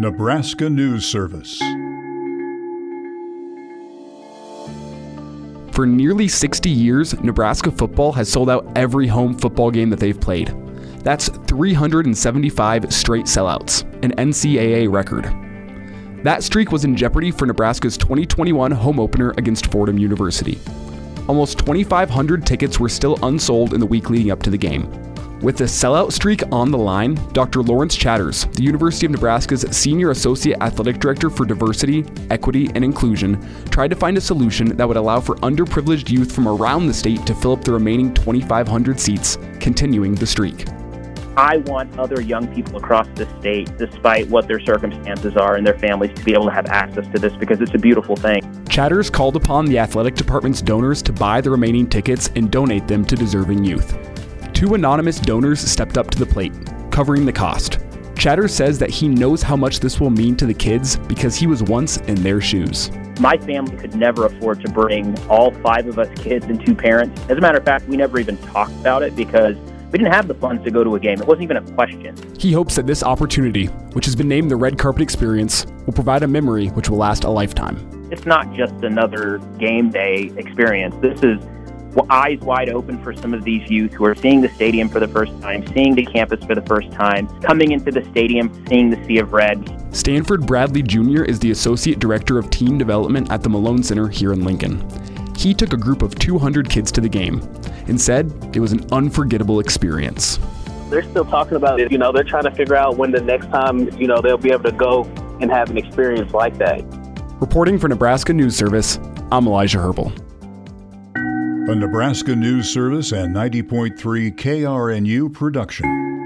Nebraska News Service. For nearly 60 years, Nebraska football has sold out every home football game that they've played. That's 375 straight sellouts, an NCAA record. That streak was in jeopardy for Nebraska's 2021 home opener against Fordham University. Almost 2,500 tickets were still unsold in the week leading up to the game. With the sellout streak on the line, Dr. Lawrence Chatters, the University of Nebraska's Senior Associate Athletic Director for Diversity, Equity, and Inclusion, tried to find a solution that would allow for underprivileged youth from around the state to fill up the remaining 2,500 seats, continuing the streak. I want other young people across the state, despite what their circumstances are and their families, to be able to have access to this because it's a beautiful thing. Chatters called upon the athletic department's donors to buy the remaining tickets and donate them to deserving youth two anonymous donors stepped up to the plate, covering the cost. Chatter says that he knows how much this will mean to the kids because he was once in their shoes. My family could never afford to bring all five of us kids and two parents. As a matter of fact, we never even talked about it because we didn't have the funds to go to a game. It wasn't even a question. He hopes that this opportunity, which has been named the Red Carpet Experience, will provide a memory which will last a lifetime. It's not just another game day experience. This is eyes wide open for some of these youth who are seeing the stadium for the first time, seeing the campus for the first time, coming into the stadium, seeing the sea of red. Stanford Bradley Jr. is the Associate Director of Team Development at the Malone Center here in Lincoln. He took a group of 200 kids to the game and said it was an unforgettable experience. They're still talking about it. You know, they're trying to figure out when the next time, you know, they'll be able to go and have an experience like that. Reporting for Nebraska News Service, I'm Elijah Herbal a Nebraska News Service and 90.3 KRNU production.